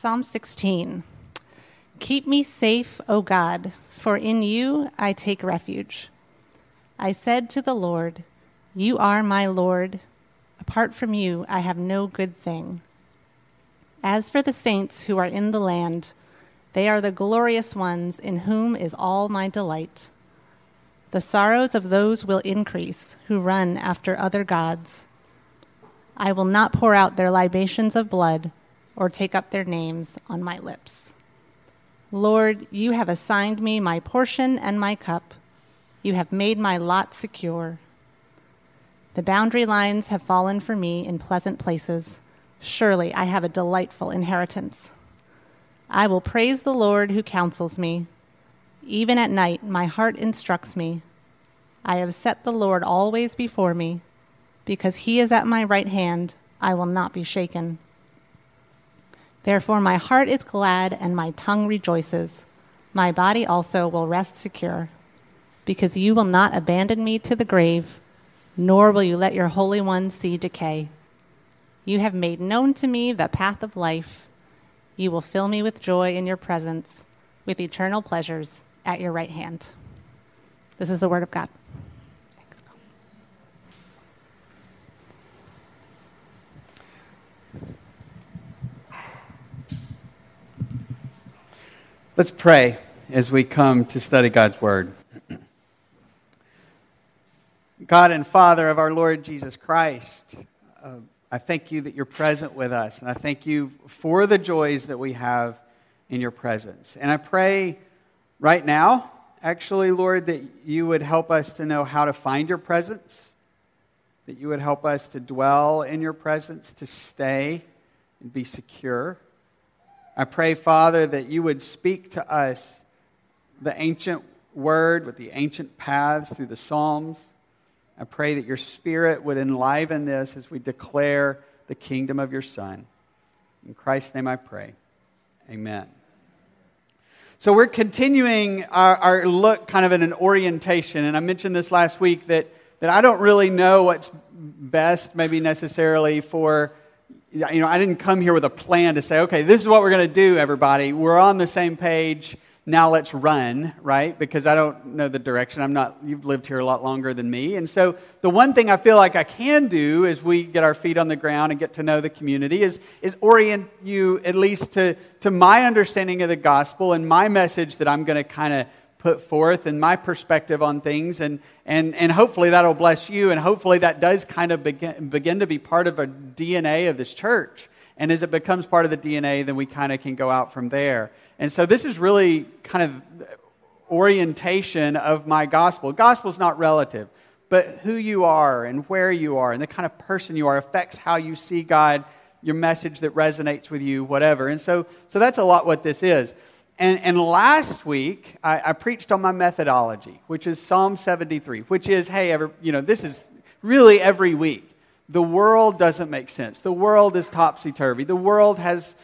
Psalm 16. Keep me safe, O God, for in you I take refuge. I said to the Lord, You are my Lord. Apart from you, I have no good thing. As for the saints who are in the land, they are the glorious ones in whom is all my delight. The sorrows of those will increase who run after other gods. I will not pour out their libations of blood or take up their names on my lips. Lord, you have assigned me my portion and my cup. You have made my lot secure. The boundary lines have fallen for me in pleasant places. Surely I have a delightful inheritance. I will praise the Lord who counsels me. Even at night, my heart instructs me. I have set the Lord always before me. Because he is at my right hand, I will not be shaken. Therefore, my heart is glad and my tongue rejoices. My body also will rest secure. Because you will not abandon me to the grave, nor will you let your Holy One see decay. You have made known to me the path of life. You will fill me with joy in your presence, with eternal pleasures at your right hand. This is the word of God. Let's pray as we come to study God's Word. God and Father of our Lord Jesus Christ, uh, I thank you that you're present with us, and I thank you for the joys that we have in your presence. And I pray right now, actually, Lord, that you would help us to know how to find your presence, that you would help us to dwell in your presence, to stay and be secure. I pray, Father, that you would speak to us the ancient word with the ancient paths through the Psalms. I pray that your Spirit would enliven this as we declare the kingdom of your Son. In Christ's name I pray. Amen. So we're continuing our, our, look kind of in an orientation. And I mentioned this last week that, that I don't really know what's best, maybe necessarily, for you know, I didn't come here with a plan to say, okay, this is what we're going to do, everybody. We're on the same page. Now let's run, right? Because I don't know the direction. I'm not, you've lived here a lot longer than me. And so the one thing I feel like I can do as we get our feet on the ground and get to know the community is, is orient you at least to, to my understanding of the gospel and my message that I'm going to kind of put forth and my perspective on things. And, and, and hopefully that'll bless you. And hopefully that does kind of begin, begin to be part of a DNA of this church. And as it becomes part of the DNA, then we kind of can go out from there. And so this is really kind of orientation of my gospel. Gospel is not relative, but who you are and where you are and the kind of person you are affects how you see God, your message that resonates with you, whatever. And so, so that's a lot what this is. And, and last week, I, I, preached on my methodology, which is Psalm 73, which is, hey, every, you know, this is really every week. The world doesn't make sense. The world is topsy turvy. The world has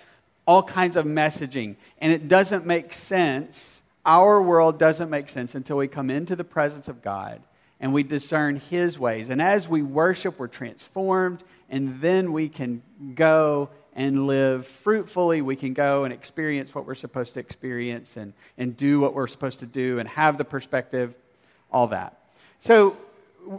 all kinds of messaging, and it doesn't make sense. Our world doesn't make sense until we come into the presence of God and we discern His ways. And as we worship, we're transformed, and then we can go and live fruitfully. We can go and experience what we're supposed to experience and, and do what we're supposed to do and have the perspective, all that. So,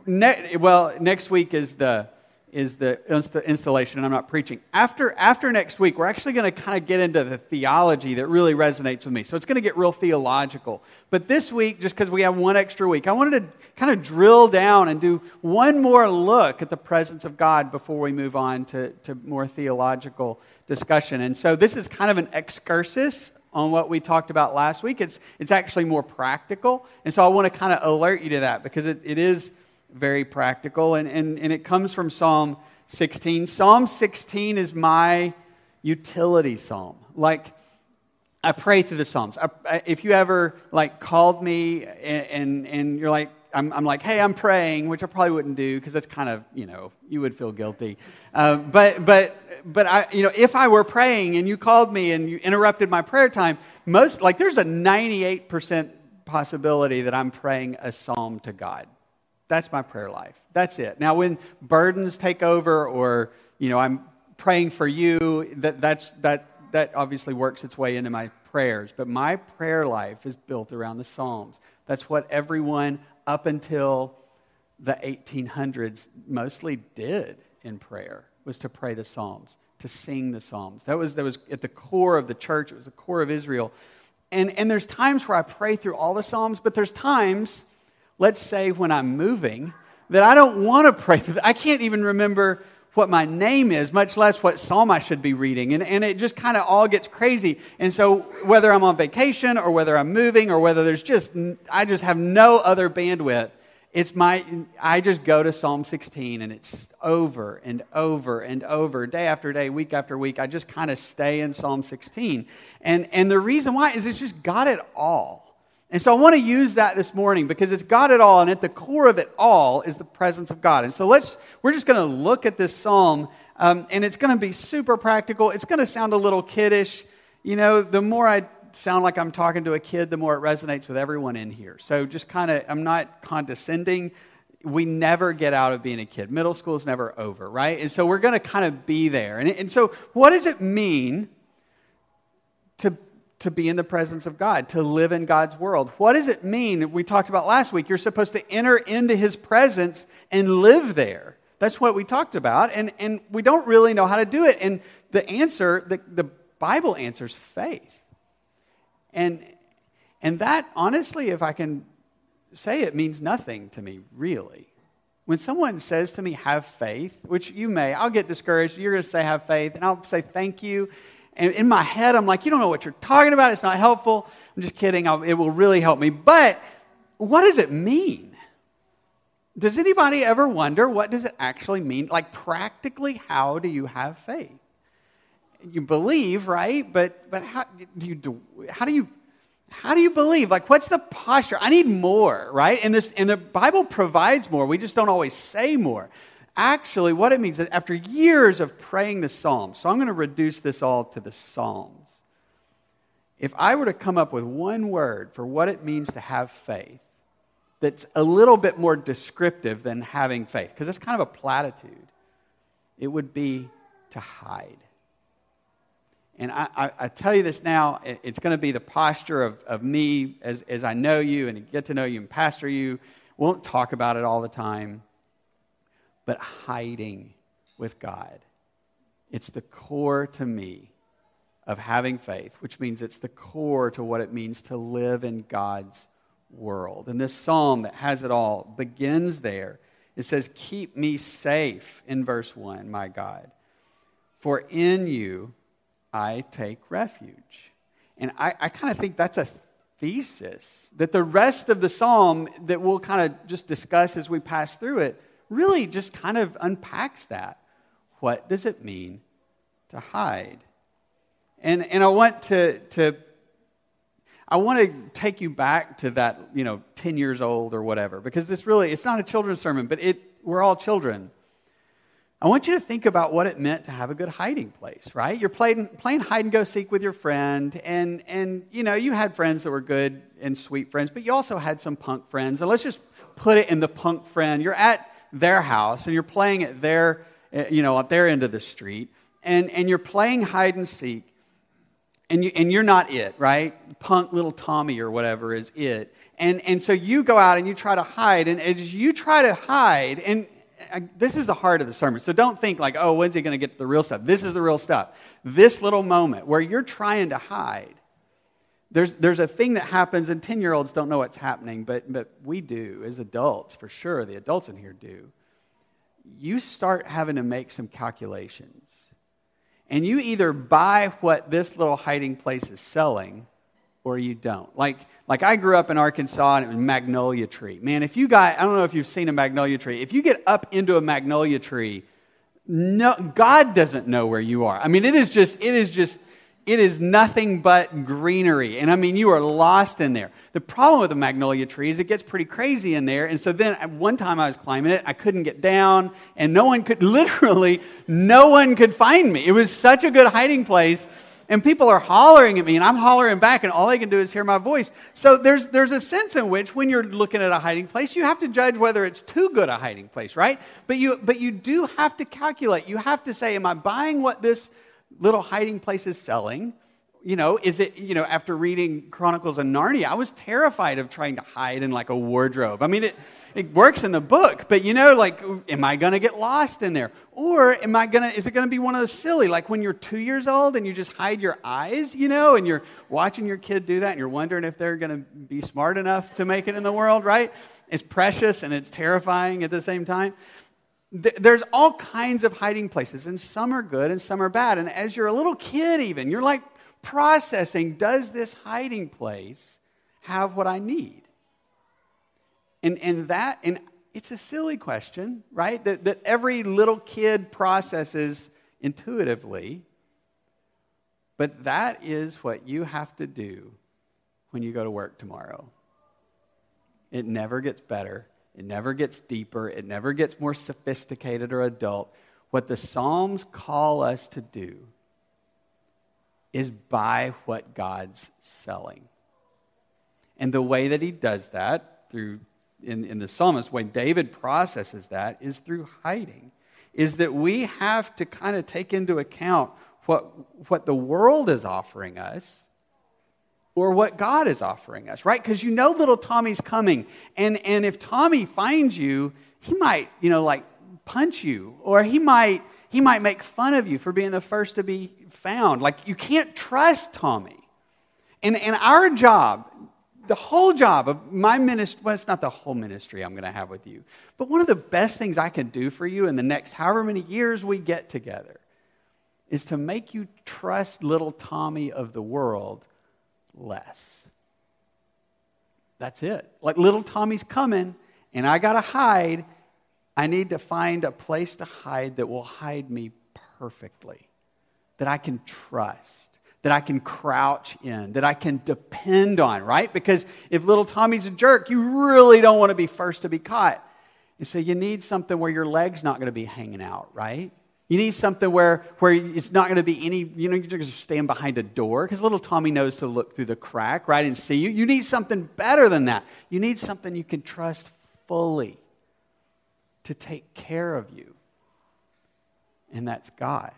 ne- well, next week is the is the inst- installation, and I'm not preaching. After, after next week, we're actually going to kind of get into the theology that really resonates with me. So it's going to get real theological. But this week, just because we have one extra week, I wanted to kind of drill down and do one more look at the presence of God before we move on to, to more theological discussion. And so this is kind of an excursus on what we talked about last week. It's, it's actually more practical. And so I want to kind of alert you to that because it, it is very practical, and, and, and it comes from Psalm 16. Psalm 16 is my utility psalm. Like, I pray through the Psalms. I, I, if you ever like called me and, and, and you're like, I'm, I'm, like, hey, I'm praying, which I probably wouldn't do because that's kind of, you know, you would feel guilty. Uh, but, but, but I, you know, if I were praying and you called me and you interrupted my prayer time, most, like, there's a 98% possibility that I'm praying a psalm to God. That's my prayer life. That's it. Now, when burdens take over, or you know, I'm praying for you, that that's that that obviously works its way into my prayers, but my prayer life is built around the Psalms. That's what everyone up until the 1800s mostly did in prayer was to pray the Psalms, to sing the Psalms. That was, that was at the core of the church, it was the core of Israel. And, and there's times where I pray through all the Psalms, but there's times, let's say when I'm moving, that I don't want to pray. I can't even remember what my name is, much less what psalm I should be reading. And, and it just kind of all gets crazy. And so, whether I'm on vacation or whether I'm moving or whether there's just, I just have no other bandwidth, it's my, I just go to Psalm 16 and it's over and over and over, day after day, week after week. I just kind of stay in Psalm 16. And, and the reason why is it's just got it all. And so I want to use that this morning because it's got it all, and at the core of it all is the presence of God. And so let's, we're just going to look at this psalm, um, and it's going to be super practical. It's going to sound a little kiddish. You know, the more I sound like I'm talking to a kid, the more it resonates with everyone in here. So just kind of, I'm not condescending. We never get out of being a kid. Middle school is never over, right? And so we're going to kind of be there. And, and so, what does it mean to to be in the presence of God, to live in God's world. What does it mean? We talked about last week. You're supposed to enter into his presence and live there. That's what we talked about. And, and we don't really know how to do it. And the answer, the, the Bible answers faith. And, and that, honestly, if I can say it, means nothing to me, really. When someone says to me, have faith, which you may, I'll get discouraged. You're going to say, have faith. And I'll say, thank you. And in my head, I'm like, you don't know what you're talking about. It's not helpful. I'm just kidding. I'll, it will really help me. But what does it mean? Does anybody ever wonder what does it actually mean? Like practically, how do you have faith? You believe, right? But but how do you do, how do you how do you believe? Like what's the posture? I need more, right? And this and the Bible provides more. We just don't always say more actually, what it means is after years of praying the Psalms, so I'm going to reduce this all to the Psalms. If I were to come up with one word for what it means to have faith, that's a little bit more descriptive than having faith, because it's kind of a platitude, it would be to hide. And I, I, I, tell you this now, it's going to be the posture of, of me as, as I know you and get to know you and pastor you. Won't talk about it all the time but hiding with God. It's the core to me of having faith, which means it's the core to what it means to live in God's world. And this psalm that has it all begins there. It says, Keep me safe in verse 1, my God, for in you I take refuge. And I, I kind of think that's a thesis that the rest of the psalm that we'll kind of just discuss as we pass through it really just kind of unpacks that. What does it mean to hide? And, and I want to, to I want to take you back to that, you know, 10 years old or whatever, because this really, it's not a children's sermon, but it, we're all children. I want you to think about what it meant to have a good hiding place, right? You're playing, playing hide and go seek with your friend, and, and, you know, you had friends that were good and sweet friends, but you also had some punk friends. And let's just put it in the punk friend. You're at their house and you're playing at their, eh, you know, at their end of the street, and, and you're playing hide and seek, and, you, and you're not it, right? Punk little Tommy or whatever is it. And, and so you go out and you try to hide, and as you try to hide, and I, this is the heart of the sermon. So don't think like, oh, when's he going to get to the real stuff? This is the real stuff. This little moment where you're trying to hide, there's, there's a thing that happens, and 10 year olds don't know what's happening, but, but we do as adults, for sure. The adults in here do. You start having to make some calculations. And you either buy what this little hiding place is selling or you don't. Like, like I grew up in Arkansas and it was magnolia tree. Man, if you got, I don't know if you've seen a magnolia tree, if you get up into a magnolia tree, no, God doesn't know where you are. I mean, it is just, it is just it is nothing but greenery. And I mean, you are lost in there. The problem with the magnolia tree is it gets pretty crazy in there. And so then one time I was climbing it, I couldn't get down, and no one could, literally, no one could find me. It was such a good hiding place. And people are hollering at me, and I'm hollering back, and all they can do is hear my voice. So there's, there's a sense in which, when you're looking at a hiding place, you have to judge whether it's too good a hiding place, right? But you, but you do have to calculate. You have to say, Am I buying what this little hiding places selling? You know, is it, you know, after reading Chronicles of Narnia, I was terrified of trying to hide in like a wardrobe. I mean, it, it works in the book, but you know, like, am I going to get lost in there? Or am I going to, is it going to be one of those silly, like when you're two years old and you just hide your eyes, you know, and you're watching your kid do that and you're wondering if they're going to be smart enough to make it in the world, right? It's precious and it's terrifying at the same time there's all kinds of hiding places, and some are good and some are bad. And as you're a little kid, even, you're like processing does this hiding place have what I need? And, and that, and it's a silly question, right? That, that every little kid processes intuitively. But that is what you have to do when you go to work tomorrow. It never gets better it never gets deeper, it never gets more sophisticated or adult. What the Psalms call us to do is buy what God's selling. And the way that he does that through in, in the psalmist, way David processes that is through hiding. Is that we have to kind of take into account what, what the world is offering us or what God is offering us, right? Because you know little Tommy's coming. And, and if Tommy finds you, he might, you know, like punch you, or he might, he might make fun of you for being the first to be found. Like you can't trust Tommy. And, and our job, the whole job of my ministry, well, it's not the whole ministry I'm going to have with you, but one of the best things I can do for you in the next however many years we get together is to make you trust little Tommy of the world less. That's it. Like little Tommy's coming, and I got to hide. I need to find a place to hide that will hide me perfectly, that I can trust, that I can crouch in, that I can depend on, right? Because if little Tommy's a jerk, you really don't want to be first to be caught. And so you need something where your leg's not going to be hanging out, right? You need something where, where it's not going to be any, you know, you're just stand behind a door because little Tommy knows to look through the crack, right, and see you. You need something better than that. You need something you can trust fully to take care of you. And that's God.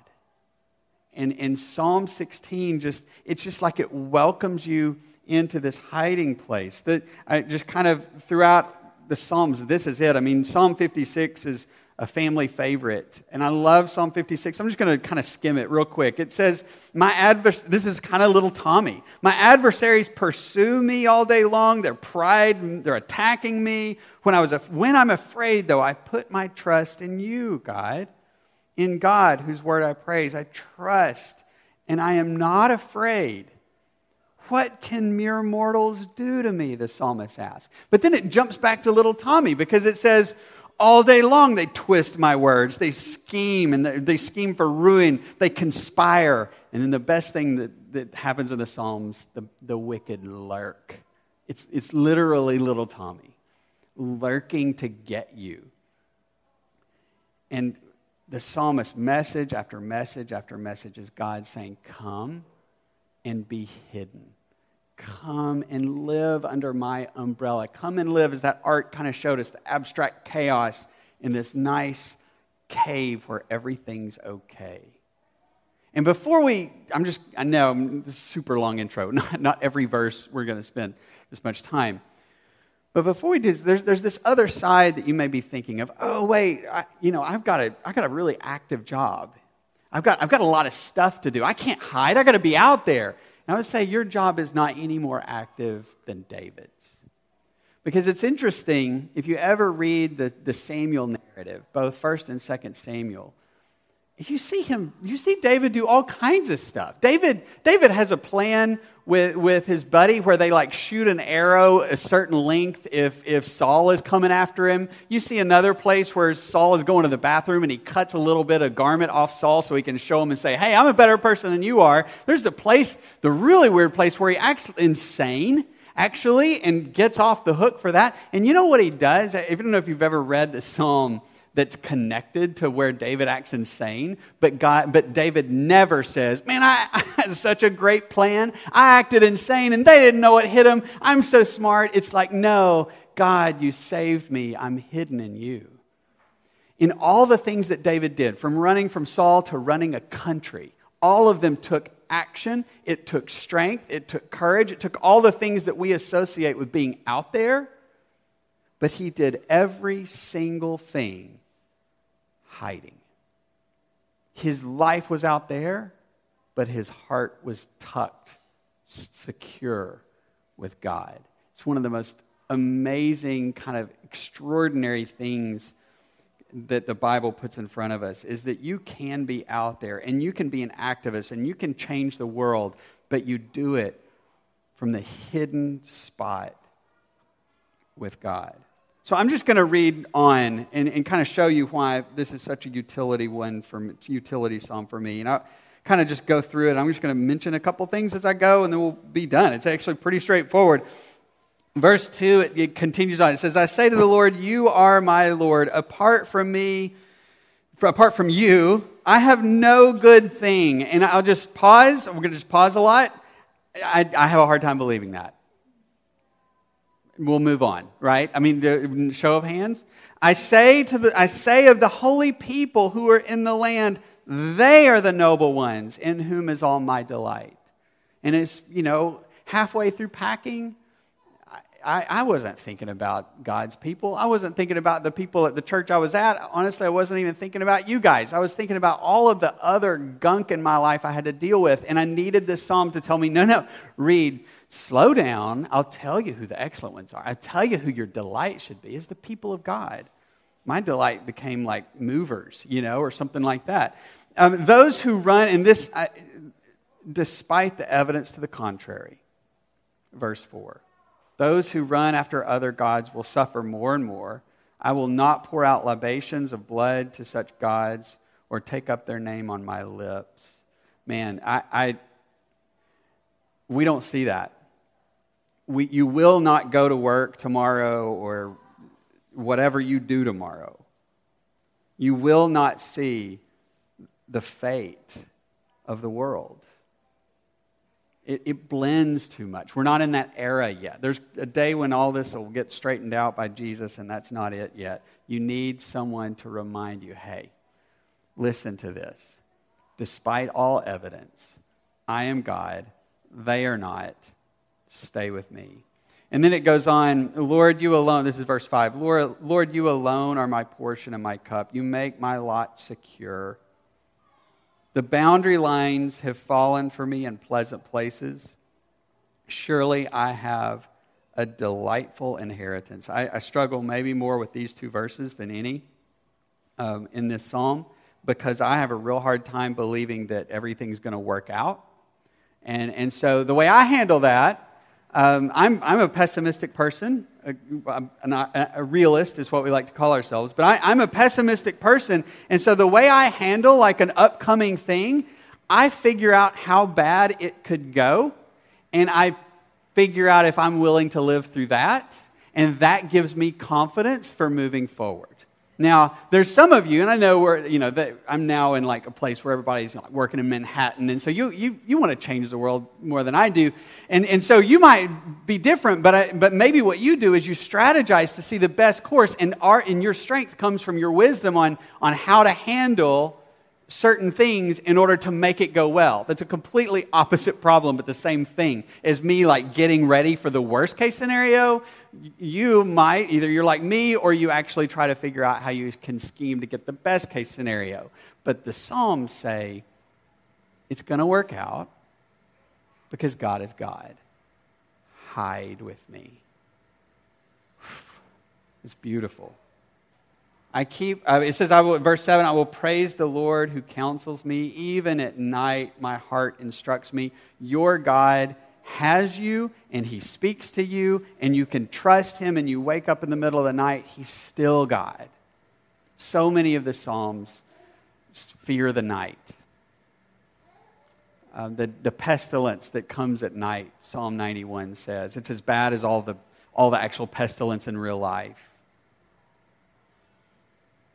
And in Psalm 16, just it's just like it welcomes you into this hiding place. That I just kind of throughout the Psalms, this is it. I mean, Psalm 56 is a family favorite. And I love Psalm 56. I'm just going to kind of skim it real quick. It says, My advers- this is kind of little Tommy. My adversaries pursue me all day long. They're pride, they're attacking me. When, I was af- when I'm afraid, though, I put my trust in you, God. In God, whose word I praise. I trust, and I am not afraid. What can mere mortals do to me? The psalmist asks. But then it jumps back to little Tommy because it says, all day long, they twist my words. They scheme and they scheme for ruin. They conspire. And then the best thing that, that happens in the Psalms, the, the wicked lurk. It's, it's literally little Tommy lurking to get you. And the psalmist, message after message after message, is God saying, Come and be hidden. Come and live under my umbrella. Come and live, as that art kind of showed us, the abstract chaos in this nice cave where everything's okay. And before we, I'm just, I know, this is super long intro. Not, not every verse we're going to spend this much time. But before we do, there's, there's this other side that you may be thinking of. Oh, wait, I, you know, I've got, a, I've got a really active job. I've got, I've got a lot of stuff to do. I can't hide. I've got to be out there. And I would say your job is not any more active than David's. Because it's interesting, if you ever read the, the Samuel narrative, both 1st and 2nd Samuel, you see him, you see David do all kinds of stuff. David, David has a plan with, with his buddy where they like shoot an arrow a certain length if, if Saul is coming after him. You see another place where Saul is going to the bathroom and he cuts a little bit of garment off Saul so he can show him and say, Hey, I'm a better person than you are. There's the place, the really weird place where he acts insane actually and gets off the hook for that. And you know what he does? I don't know if you've ever read the psalm that's connected to where David acts insane, but, God, but David never says, Man, I, I had such a great plan. I acted insane and they didn't know what hit him. I'm so smart. It's like, No, God, you saved me. I'm hidden in you. In all the things that David did, from running from Saul to running a country, All of them took action, it took strength, it took courage, it took all the things that we associate with being out there. But he did every single thing hiding. His life was out there, but his heart was tucked, secure with God. It's one of the most amazing, kind of extraordinary things that the Bible puts in front of us is that you can be out there and you can be an activist and you can change the world, but you do it from the hidden spot with God. So I'm just going to read on and, and kind of show you why this is such a utility one for utility psalm for me. And I kind of just go through it. I'm just going to mention a couple things as I go, and then we'll be done. It's actually pretty straightforward. Verse 2, it, it continues on. It says, I say to the Lord, You are my Lord. Apart from me, apart from you, I have no good thing. And I'll just pause. We're going to just pause a lot. I, I have a hard time believing that. We'll move on, right? I mean, show of hands. I say to the, I say of the holy people who are in the land, they are the noble ones in whom is all my delight. And it's, you know, halfway through packing, I, I, wasn't thinking about God's people. I wasn't thinking about the people at the church I was at. Honestly, I wasn't even thinking about you guys. I was thinking about all of the other gunk in my life I had to deal with. And I needed this psalm to tell me no, no, read, slow down. I'll tell you who the excellent ones are. I'll tell you who your delight should be is the people of God. My delight became like movers, you know, or something like that. Um, those who run, in this, I, despite the evidence to the contrary, verse 4 those who run after other gods will suffer more and more. I will not pour out libations of blood to such gods or take up their name on my lips. Man, I, I we don't see that. We, you will not go to work tomorrow or whatever you do tomorrow. You will not see the fate of the world it, it, blends too much. We're not in that era yet. There's a day when all this will get straightened out by Jesus, and that's not it yet. You need someone to remind you hey, listen to this. Despite all evidence, I am God, they are not. Stay with me. And then it goes on, Lord, you alone, this is verse 5. Lord, Lord, you alone are my portion and my cup. You make my lot secure. The boundary lines have fallen for me in pleasant places. Surely I have a delightful inheritance. I, I struggle maybe more with these two verses than any um, in this psalm because I have a real hard time believing that everything's going to work out. And, and so the way I handle that, um, I'm, I'm a pessimistic person a, a, realist is what we like to call ourselves, but I, I'm a pessimistic person. And so the way I handle like an upcoming thing, I figure out how bad it could go, and I figure out if I'm willing to live through that, and that gives me confidence for moving forward. Now, there's some of you, and I know where, you know, I'm now in like a place where everybody's like working in Manhattan, and so you, you, you want to change the world more than I do. And, and so you might be different, but, I, but maybe what you do is you strategize to see the best course, and, our, and your strength comes from your wisdom on, on how to handle certain things in order to make it go well. That's a completely opposite problem, but the same thing as me like getting ready for the worst case scenario. You might either you're like me or you actually try to figure out how you can scheme to get the best case scenario. But the Psalms say it's going to work out because God is God. Hide with me. It's beautiful. I keep, uh, it says, I will, verse 7, I will praise the Lord who counsels me. Even at night, my heart instructs me. Your God has you, and he speaks to you, and you can trust him, and you wake up in the middle of the night, he's still God. So many of the Psalms fear the night. Uh, the, the pestilence that comes at night, Psalm 91 says. It's as bad as all the, all the actual pestilence in real life.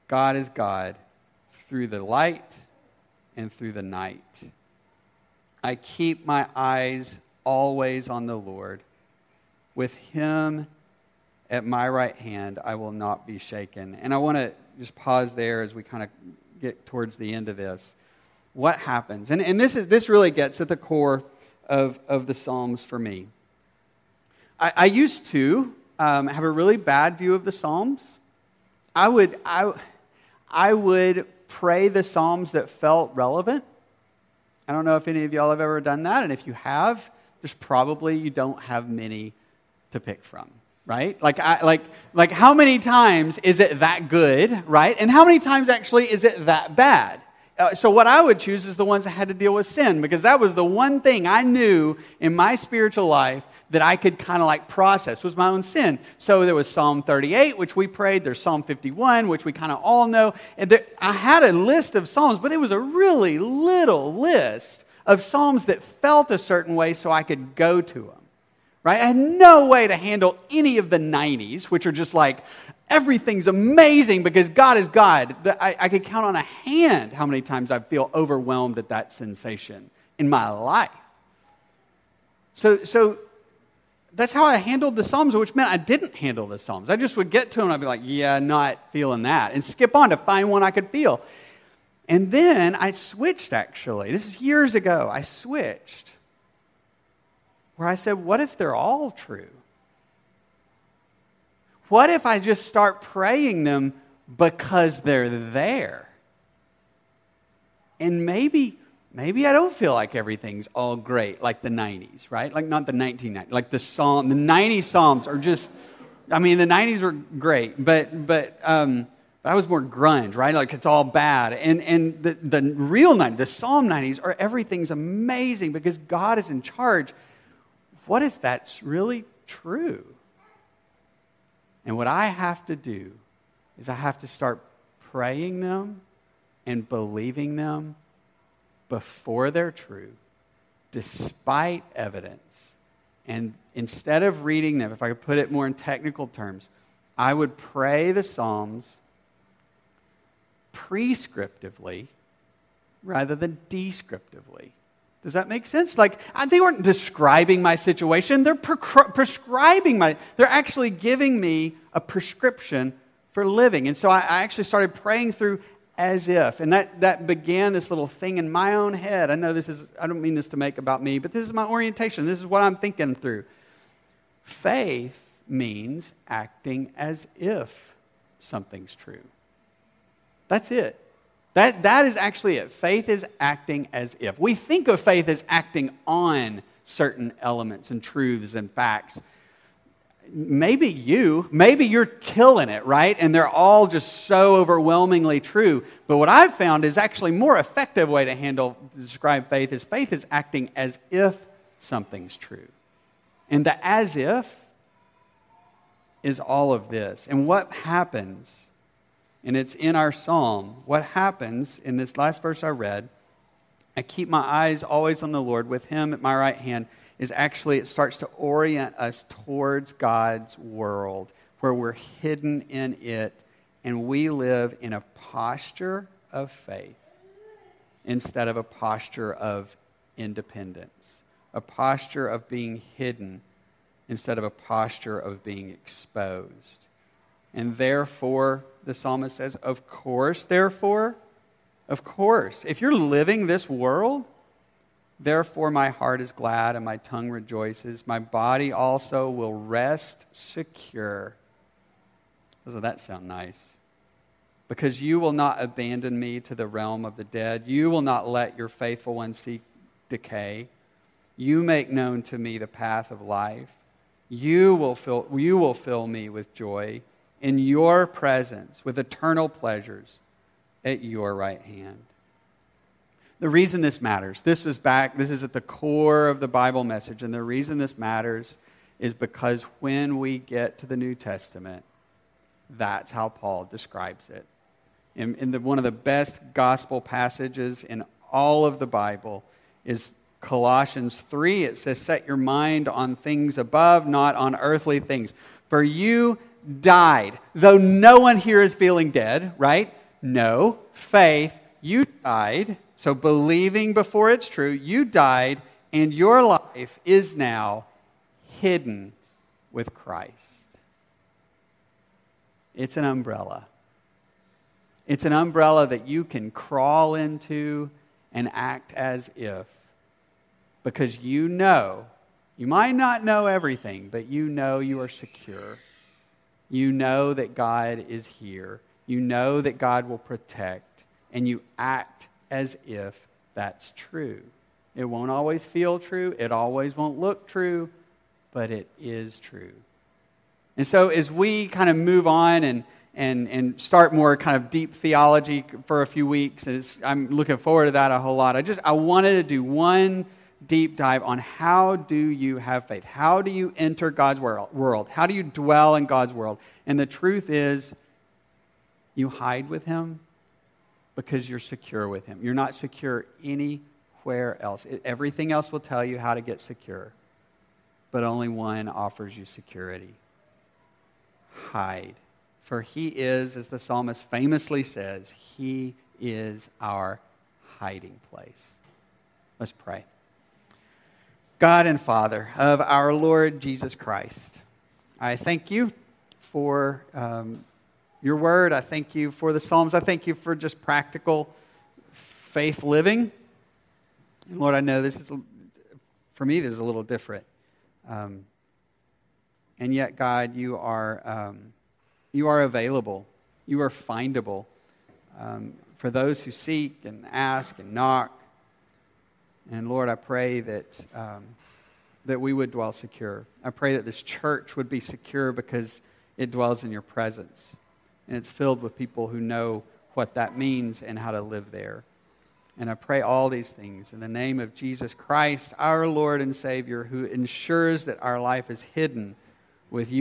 God is God through the light and through the night. I keep my eyes always on the Lord. With him at my right hand, I will not be shaken. And I want to just pause there as we kind of get towards the end of this. what happens? And, and this, is, this really gets at the core of, of the Psalms for me. I, I used to um, have a really bad view of the Psalms. I would, I, I would pray the Psalms that felt relevant. I don't know if any of y'all have ever done that, and if you have, there's probably you don't have many to pick from, right? Like, I, like, like how many times is it that good, right? And how many times actually is it that bad? Uh, so what I would choose is the ones that had to deal with sin because that was the one thing I knew in my spiritual life that I could kind of like process was my own sin. So there was Psalm 38, which we prayed. There's Psalm 51, which we kind of all know. And there, I had a list of Psalms, but it was a really little list of Psalms that felt a certain way so I could go to them. Right? I had no way to handle any of the 90s, which are just like, everything's amazing because God is God. I, I could count on a hand how many times I feel overwhelmed at that sensation in my life. So, so that's how I handled the Psalms, which meant I didn't handle the Psalms. I just would get to them I'd be like, yeah, not feeling that, and skip on to find one I could feel. And then I switched actually. This is years ago. I switched where I said, what if they're all true? What if I just start praying them because they're there? And maybe maybe I don't feel like everything's all great like the 90s, right? Like not the 1990s, like the psalm, the 90s psalms are just I mean the 90s were great, but but um I was more grunge, right? Like it's all bad. And and the, the real 90s, the Psalm 90s are everything's amazing because God is in charge. What if that's really true? And what I have to do is I have to start praying them and believing them before they're true, despite evidence. And instead of reading them, if I could put it more in technical terms, I would pray the Psalms prescriptively rather than descriptively. Does that make sense? Like, uh, they weren't describing my situation, they're prescribing my, they're actually giving me a prescription for living. And so I, I actually started praying through as if. And that, that began this little thing in my own head. I know this is, I don't mean this to make about me, but this is my orientation. This is what I'm thinking through. Faith means acting as if something's true. That's it. That, that is actually it. Faith is acting as if. We think of faith as acting on certain elements and truths and facts. Maybe you, maybe you're killing it, right? And they're all just so overwhelmingly true. But what I've found is actually more effective way to handle describe faith is faith is acting as if something's true. And the as if is all of this. And what happens and it's in our psalm. What happens in this last verse I read, I keep my eyes always on the Lord with Him at my right hand, is actually it starts to orient us towards God's world, where we're hidden in it and we live in a posture of faith instead of a posture of independence, a posture of being hidden instead of a posture of being exposed. And therefore, the psalmist says, Of course, therefore, of course. If you're living this world, therefore my heart is glad and my tongue rejoices. My body also will rest secure. Doesn't that sound nice? Because you will not abandon me to the realm of the dead. You will not let your faithful one see decay. You make known to me the path of life. You will fill, you will fill me with joy in your presence with eternal pleasures at your right hand. The reason this matters, this was back, this is at the core of the Bible message, and the reason this matters is because when we get to the New Testament, that's how Paul describes it. In, in the, one of the best gospel passages in all of the Bible is Colossians 3. It says, Set your mind on things above, not on earthly things. For you died. Though no one here is feeling dead, right? No. Faith, you died. So believing before it's true, you died, and your life is now hidden with Christ. It's an umbrella. It's an umbrella that you can crawl into and act as if because you know, you might not know everything, but you know you are secure. You know that God is here. You know that God will protect, and you act as if that's true. It won't always feel true, it always won't look true, but it is true. And so, as we kind of move on and, and, and start more kind of deep theology for a few weeks, I'm looking forward to that a whole lot. I just I wanted to do one deep dive on how do you have faith? How do you enter God's world? How do you dwell in God's world? And the truth is, you hide with Him because you're secure with Him. You're not secure anywhere else. everything else will tell you how to get secure, but only one offers you security. Hide. For He is, as the psalmist famously says, He is our hiding place. Let's pray. God and Father of our Lord Jesus Christ, I thank you for um, your word. I thank you for the Psalms. I thank you for just practical faith living. And Lord, I know this is, for me, this is a little different. Um, and yet, God, you are, um, you are available, you are findable um, for those who seek and ask and knock. And Lord, I pray that, um, that we would dwell secure. I pray that this church would be secure because it dwells in your presence. And it's filled with people who know what that means and how to live there. And I pray all these things in the name of Jesus Christ, our Lord and Savior, who ensures that our life is hidden with you.